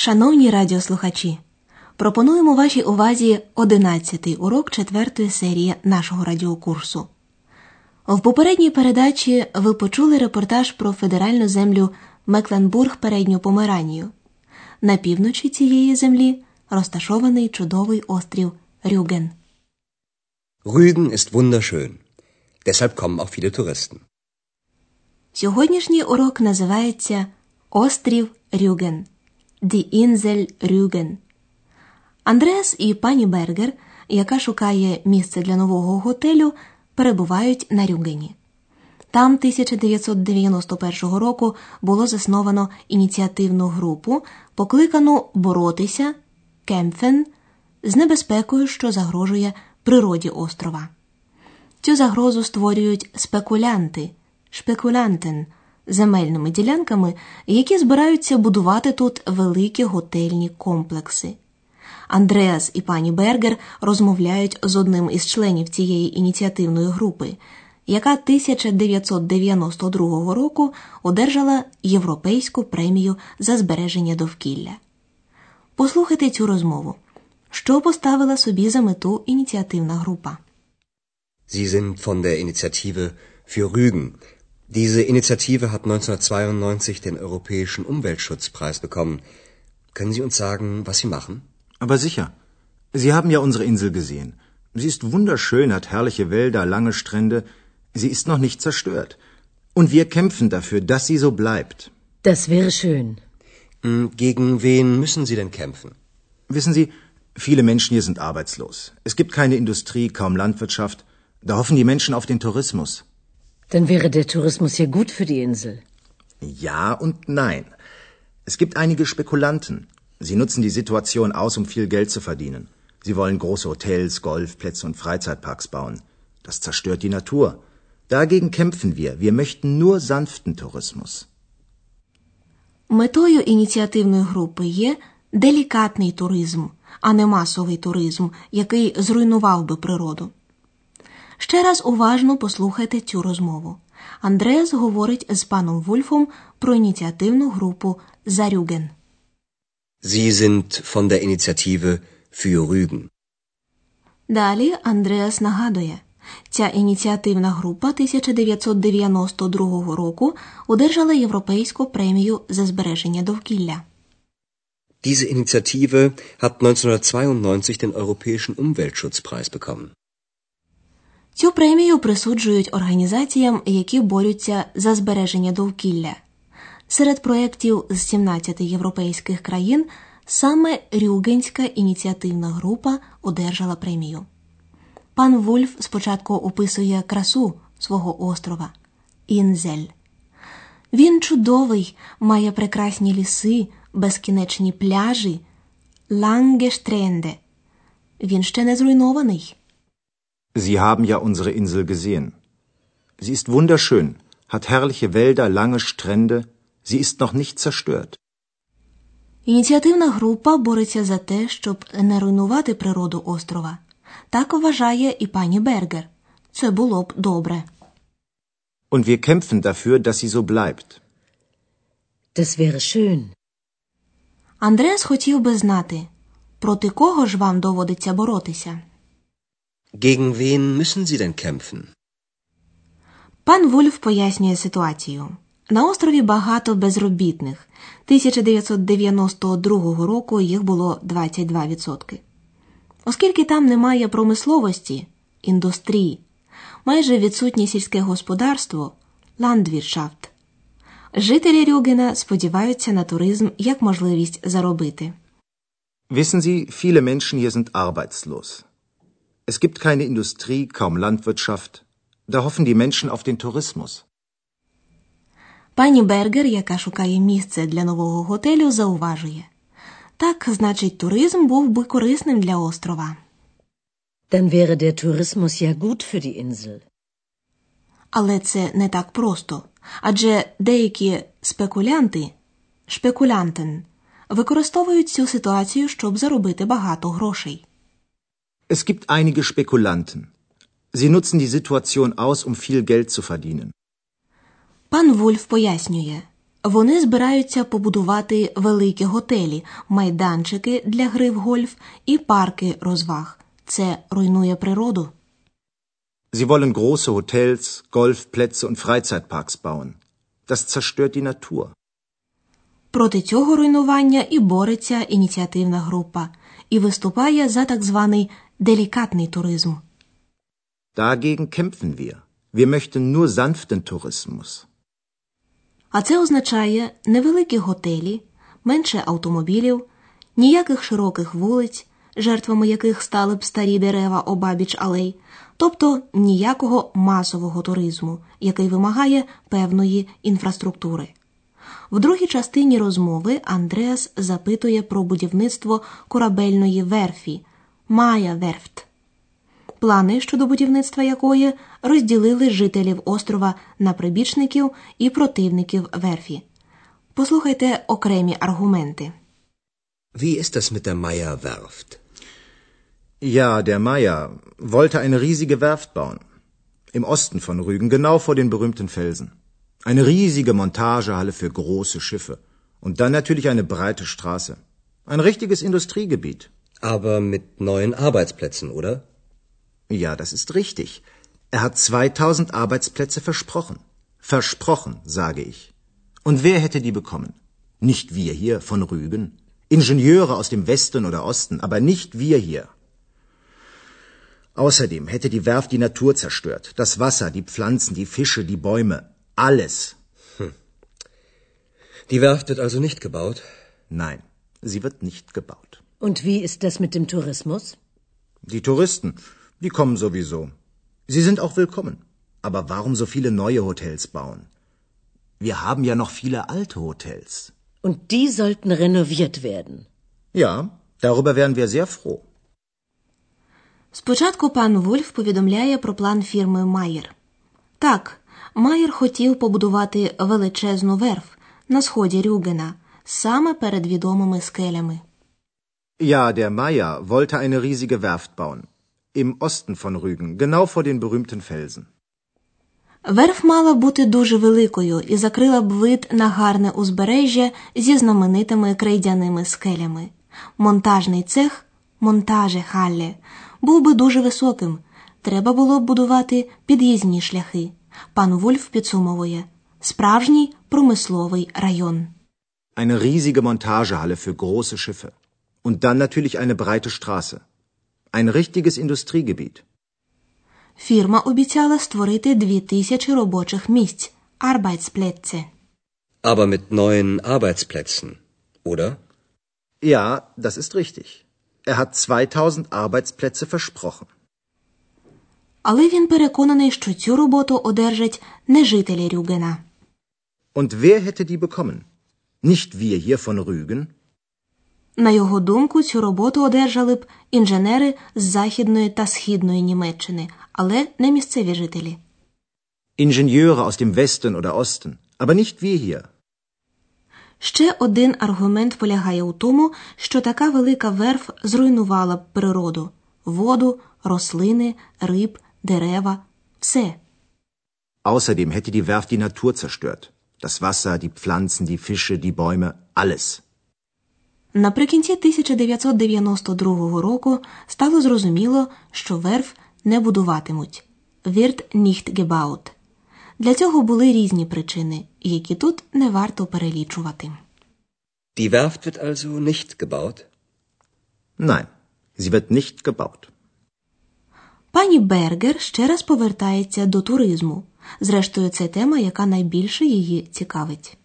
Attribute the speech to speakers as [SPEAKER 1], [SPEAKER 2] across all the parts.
[SPEAKER 1] Шановні радіослухачі, пропонуємо вашій увазі 11-й урок четвертої серії нашого радіокурсу. В попередній передачі ви почули репортаж про федеральну землю Мекленбург передню Померанію. На півночі цієї землі розташований чудовий острів Рюген.
[SPEAKER 2] Rügen ist wunderschön. Deshalb kommen auch viele Touristen.
[SPEAKER 1] Сьогоднішній урок називається Острів Рюген. Die Insel Rügen. Андреас і пані Бергер, яка шукає місце для нового готелю, перебувають на Рюгені. Там 1991 року було засновано ініціативну групу, покликану боротися kämpfen з небезпекою, що загрожує природі острова. Цю загрозу створюють спекулянти шпекулянтен земельними ділянками, які збираються будувати тут великі готельні комплекси. Андреас і пані Бергер розмовляють з одним із членів цієї ініціативної групи, яка 1992 року одержала Європейську премію за збереження довкілля. Послухайте цю розмову. Що поставила собі за мету ініціативна група?
[SPEAKER 2] Sie sind von der Initiative für Rügen. Diese Initiative hat 1992 den Europäischen Umweltschutzpreis bekommen. Können Sie uns sagen, was Sie machen?
[SPEAKER 3] Aber sicher. Sie haben ja unsere Insel gesehen. Sie ist wunderschön, hat herrliche Wälder, lange Strände. Sie ist noch nicht zerstört. Und wir kämpfen dafür, dass sie so bleibt.
[SPEAKER 4] Das wäre schön.
[SPEAKER 2] Hm, Gegen wen müssen Sie denn kämpfen?
[SPEAKER 3] Wissen Sie, viele Menschen hier sind arbeitslos. Es gibt keine Industrie, kaum Landwirtschaft. Da hoffen die Menschen auf den Tourismus.
[SPEAKER 4] Dann wäre der Tourismus hier gut für die Insel.
[SPEAKER 3] Ja und nein. Es gibt einige Spekulanten. Sie nutzen die Situation aus, um viel Geld zu verdienen. Sie wollen große Hotels, Golfplätze und Freizeitparks bauen. Das zerstört die Natur. Dagegen kämpfen wir. Wir möchten nur sanften Tourismus.
[SPEAKER 1] Метою ініціативної групи є делікатний туризм, а не масовий туризм, який зруйнував би природу. Ще раз уважно послухайте цю розмову. Андреас говорить з паном Вульфом про ініціативну групу Зарюген.
[SPEAKER 2] Sie sind von der Initiative für Rügen.
[SPEAKER 1] Далі Андреас нагадує, ця ініціативна група 1992 року одержала Європейську премію за збереження довкілля.
[SPEAKER 2] Diese Initiative hat 1992 den Europäischen Umweltschutzpreis bekommen.
[SPEAKER 1] Цю премію присуджують організаціям, які борються за збереження довкілля. Серед проєктів з 17 європейських країн саме Рюгенська ініціативна група одержала премію. Пан Вульф спочатку описує красу свого острова Інзель. Він чудовий, має прекрасні ліси, безкінечні пляжі, лангештренде. Він ще не зруйнований.
[SPEAKER 3] Sie haben ja unsere Insel gesehen. Sie ist wunderschön, hat herrliche Wälder, lange Strände. Sie ist noch nicht zerstört.
[SPEAKER 1] Ініціативна група бореться за те, щоб не руйнувати природу острова. Так вважає і пані Бергер. Це було б добре.
[SPEAKER 3] Und wir kämpfen dafür, dass sie so bleibt.
[SPEAKER 4] Das wäre schön.
[SPEAKER 1] Андреас хотів би знати, проти кого ж вам доводиться боротися.
[SPEAKER 2] Gegen wen müssen Sie denn kämpfen?
[SPEAKER 1] Пан Вульф пояснює ситуацію. На острові багато безробітних. 1992 року їх було 22%. Оскільки там немає промисловості, індустрії, майже відсутнє сільське господарство, ландвіршафт. Жителі Рюгена сподіваються на туризм як можливість заробити.
[SPEAKER 3] Wissen Sie, viele Menschen hier sind arbeitslos. Es gibt keine Industrie, kaum Landwirtschaft. Da hoffen die Menschen auf den Tourismus.
[SPEAKER 1] Пані Бергер, яка шукає місце для нового готелю, зауважує. Так, значить, туризм був би корисним для острова.
[SPEAKER 4] Dann wäre der Tourismus ja gut für die Insel.
[SPEAKER 1] Але це не так просто. Адже деякі спекулянти, шпекулянтен, використовують цю ситуацію, щоб заробити багато грошей.
[SPEAKER 3] Es gibt einige Spekulanten. Sie nutzen die Situation aus, um viel Geld zu verdienen.
[SPEAKER 1] Пан Вульф пояснює, вони збираються побудувати великі готелі, майданчики для гри в гольф і парки розваг. Це руйнує природу.
[SPEAKER 3] Sie wollen große Hotels, Golfplätze und Freizeitparks bauen. Das zerstört die Natur.
[SPEAKER 1] Проти цього руйнування і бореться ініціативна група і виступає за так званий делікатний туризм.
[SPEAKER 3] Dagegen kämpfen wir. Wir möchten nur sanften Tourismus.
[SPEAKER 1] А це означає невеликі готелі, менше автомобілів, ніяких широких вулиць, жертвами яких стали б старі дерева обабіч алей, тобто ніякого масового туризму, який вимагає певної інфраструктури. В другій частині розмови Андреас запитує про будівництво корабельної верфі Майя Верфт, плани щодо будівництва якої розділили жителів острова на прибічників і противників верфі. Послухайте окремі аргументи.
[SPEAKER 2] Wie ist das mit der Meyer-Werft?
[SPEAKER 3] Ja, der Meier wollte eine riesige Werft bauen. Im Osten von Rügen, genau vor den berühmten Felsen. Eine riesige Montagehalle für große Schiffe. Und dann natürlich eine breite Straße. Ein richtiges Industriegebiet.
[SPEAKER 2] Aber mit neuen Arbeitsplätzen, oder?
[SPEAKER 3] Ja, das ist richtig. Er hat 2000 Arbeitsplätze versprochen. Versprochen, sage ich. Und wer hätte die bekommen? Nicht wir hier von Rügen. Ingenieure aus dem Westen oder Osten, aber nicht wir hier. Außerdem hätte die Werft die Natur zerstört. Das Wasser, die Pflanzen, die Fische, die Bäume. Alles.
[SPEAKER 2] Die Werft wird also nicht gebaut?
[SPEAKER 3] Nein, sie wird nicht gebaut.
[SPEAKER 4] Und wie ist das mit dem Tourismus?
[SPEAKER 3] Die Touristen, die kommen sowieso. Sie sind auch willkommen. Aber warum so viele neue Hotels bauen? Wir haben ja noch viele alte Hotels.
[SPEAKER 4] Und die sollten renoviert werden.
[SPEAKER 3] Ja, darüber wären wir sehr froh.
[SPEAKER 1] Спочатку пан Вольф повідомляє про план фірми Майер. Так, Майер хотів побудувати величезну верф на сході Рюгена, саме перед відомими скелями.
[SPEAKER 3] Ja, der Meier wollte eine riesige Werft bauen. Im Osten von Rügen, genau vor den berühmten Felsen.
[SPEAKER 1] Верф мала бути дуже великою і закрила б вид на гарне узбережжя зі знаменитими крейдяними скелями. Монтажний цех, монтаже Халле, був би дуже високим. Треба було б будувати під'їзні шляхи. Пан Вольф підсумовує справжній промисловий район.
[SPEAKER 3] Eine riesige Montagehalle für große Schiffe. Und dann natürlich eine breite Straße. Ein richtiges Industriegebiet.
[SPEAKER 1] Фірма обіцяла створити дві тисячі робочих місць Arbeitsplätze.
[SPEAKER 2] Aber mit neuen Arbeitsplätzen, oder?
[SPEAKER 3] Ja, das ist richtig. Er hat 2000 Arbeitsplätze versprochen.
[SPEAKER 1] Але він переконаний, що цю роботу одержать не жителі Рюгена.
[SPEAKER 3] Und wer hätte die bekommen? Nicht wir hier von Rügen?
[SPEAKER 1] На його думку, цю роботу одержали б інженери з західної та східної Німеччини, але не місцеві жителі.
[SPEAKER 3] Ingenieure aus dem Westen oder Osten, aber nicht wir hier.
[SPEAKER 1] Ще один аргумент полягає у тому, що така велика верф зруйнувала б природу воду, рослини, риб, дерева, все.
[SPEAKER 3] Außerdem hätte die Werft die Natur zerstört. Das Wasser, die Pflanzen, die Fische, die Bäume, alles.
[SPEAKER 1] Наприкінці 1992 року стало зрозуміло, що верф не будуватимуть. Wird nicht gebaut. Для цього були різні причини, які тут не варто перелічувати.
[SPEAKER 2] Die Werft wird also nicht gebaut?
[SPEAKER 3] Nein, sie wird nicht gebaut.
[SPEAKER 1] Пані Бергер ще раз повертається до туризму. Зрештою, це тема, яка найбільше її цікавить.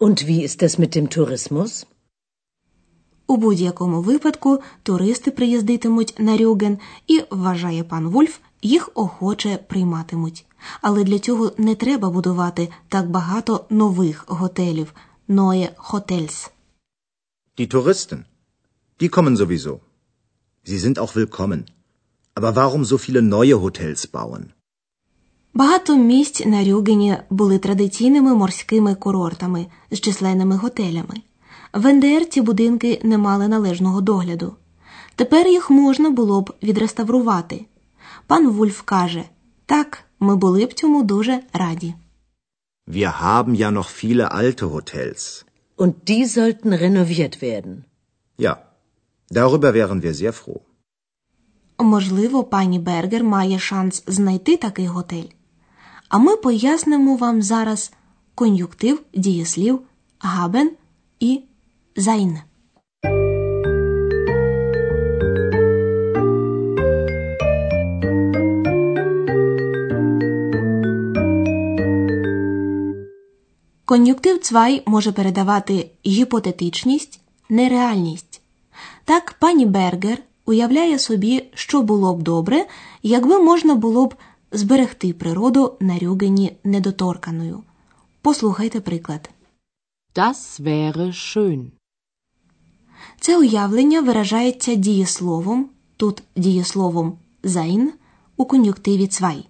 [SPEAKER 4] Und wie ist das mit dem Tourismus?
[SPEAKER 1] У будь-якому випадку туристи приїздитимуть на Рюген і, вважає пан Вольф, їх охоче прийматимуть. Але для цього не треба будувати так багато нових готелів Neue Hotels.
[SPEAKER 3] Die Touristen, die kommen sowieso. Sie sind auch willkommen. Aber warum so viele neue Hotels bauen?
[SPEAKER 1] Багато місць на Рюгені були традиційними морськими курортами з численними готелями. В НДР ці будинки не мали належного догляду. Тепер їх можна було б відреставрувати. Пан Вульф каже: так, ми були б цьому дуже раді.
[SPEAKER 3] Wir haben ja noch viele alte Hotels.
[SPEAKER 4] Und die sollten renoviert werden.
[SPEAKER 3] Ja, darüber wären wir sehr froh.
[SPEAKER 1] Можливо, пані Бергер має шанс знайти такий готель. А ми пояснимо вам зараз кон'юктив дієслів габен і зайн. Кон'юктив цвай може передавати гіпотетичність, нереальність. Так, пані Бергер уявляє собі, що було б добре, якби можна було б зберегти природу на Рюгені недоторканою. Послухайте приклад.
[SPEAKER 5] Das wäre schön.
[SPEAKER 1] Це уявлення виражається дієсловом, тут дієсловом sein у кон'юктиві цвай.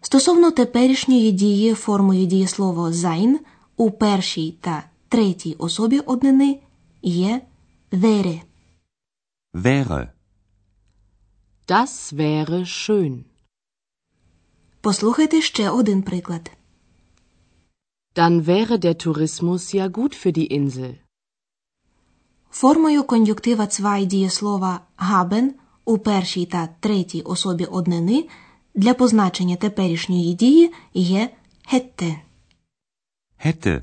[SPEAKER 1] Стосовно теперішньої дії формою дієслова sein у першій та третій особі однини є wäre.
[SPEAKER 6] Wäre.
[SPEAKER 5] Das wäre schön.
[SPEAKER 1] Послухайте ще один приклад.
[SPEAKER 5] Dann wäre der Tourismus ja gut für die Insel.
[SPEAKER 1] Формою кон'юктива цвай дієслова haben у першій та третій особі однини для позначення теперішньої дії є hätte.
[SPEAKER 6] Hätte.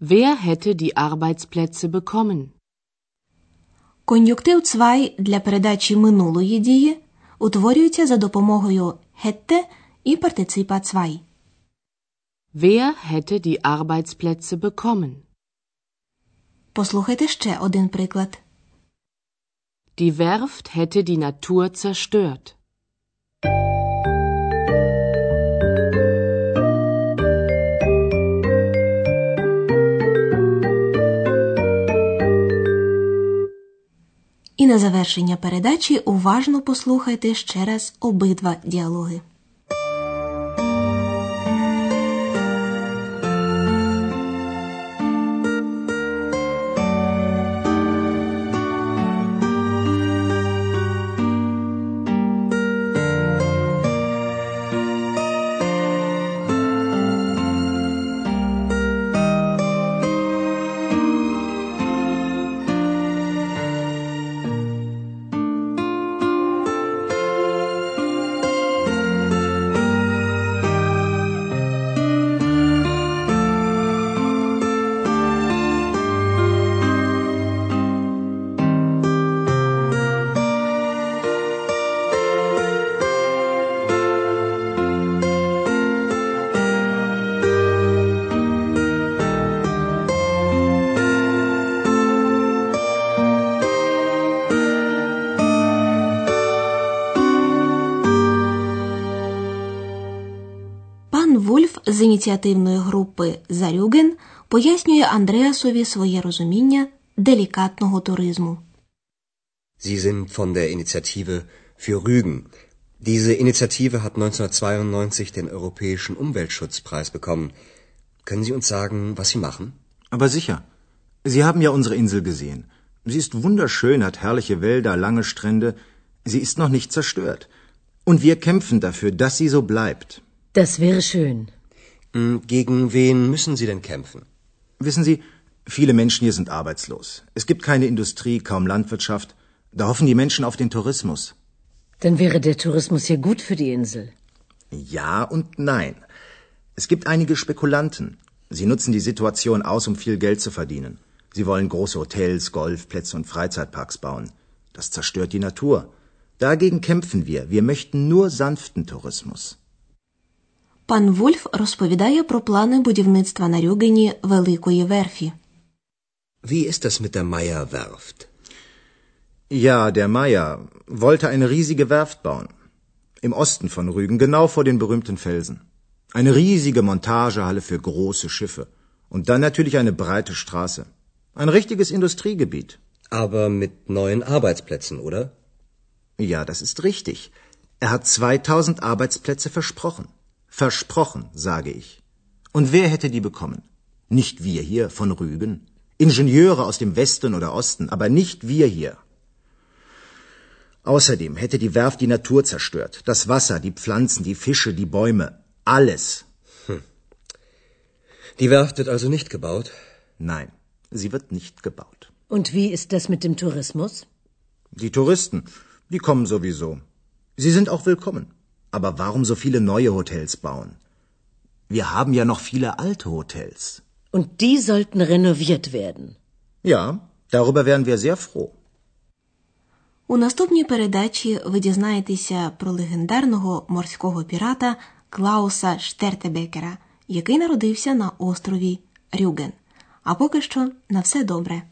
[SPEAKER 5] Wer hätte die Arbeitsplätze bekommen?
[SPEAKER 1] Кон'юктив цвай для передачі минулої дії утворюється за допомогою hätte і партиципа цвай.
[SPEAKER 5] Wer hätte die Arbeitsplätze bekommen?
[SPEAKER 1] Послухайте ще один приклад.
[SPEAKER 5] Die Werft hätte die Natur zerstört.
[SPEAKER 1] І на завершення передачі уважно послухайте ще раз обидва діалоги. Пан Вульф з ініціативної групи Зарюген пояснює Андреасові своє розуміння делікатного туризму.
[SPEAKER 2] Sie sind von der Initiative für Rügen. Diese Initiative hat 1992 den Europäischen Umweltschutzpreis bekommen. Können Sie uns sagen, was Sie machen?
[SPEAKER 3] Aber sicher. Sie haben ja unsere Insel gesehen. Sie ist wunderschön, hat herrliche Wälder, lange Strände. Sie ist noch nicht zerstört. Und wir kämpfen dafür, dass sie so bleibt.
[SPEAKER 4] Das wäre schön.
[SPEAKER 2] Hm, Gegen wen müssen Sie denn kämpfen?
[SPEAKER 3] Wissen Sie, viele Menschen hier sind arbeitslos. Es gibt keine Industrie, kaum Landwirtschaft. Da hoffen die Menschen auf den Tourismus.
[SPEAKER 4] Dann wäre der Tourismus ja gut für die Insel.
[SPEAKER 3] Ja und nein. Es gibt einige Spekulanten. Sie nutzen die Situation aus, um viel Geld zu verdienen. Sie wollen große Hotels, Golfplätze und Freizeitparks bauen. Das zerstört die Natur. Dagegen kämpfen wir. Wir möchten nur sanften Tourismus.
[SPEAKER 1] Пан Вульф розповідає про плани будівництва на Рюгені великої верфі.
[SPEAKER 2] Wie ist das mit der Meyer-Werft?
[SPEAKER 3] Ja, der Meier wollte eine riesige Werft bauen. Im Osten von Rügen, genau vor den berühmten Felsen. Eine riesige Montagehalle für große Schiffe. Und dann natürlich eine breite Straße. Ein richtiges Industriegebiet.
[SPEAKER 2] Aber mit neuen Arbeitsplätzen, oder?
[SPEAKER 3] Ja, das ist richtig. Er hat 2000 Arbeitsplätze versprochen. Versprochen, sage ich. Und wer hätte die bekommen? Nicht wir hier von Rügen. Ingenieure aus dem Westen oder Osten, aber nicht wir hier. Außerdem hätte die Werft die Natur zerstört. Das Wasser, die Pflanzen, die Fische, die Bäume. Alles.
[SPEAKER 2] Die Werft wird also nicht gebaut?
[SPEAKER 3] Nein, sie wird nicht gebaut.
[SPEAKER 4] Und wie ist das mit dem Tourismus?
[SPEAKER 3] Die Touristen, die kommen sowieso. Sie sind auch willkommen. Aber warum so viele neue Hotels bauen? Wir haben ja noch viele alte Hotels.
[SPEAKER 4] Und die sollten renoviert werden.
[SPEAKER 3] Ja, darüber wären wir sehr froh.
[SPEAKER 1] У наступній передачі ви дізнаєтеся про легендарного морського пірата Клауса Штертебекера, який народився на острові Рюген. А поки що на все добре.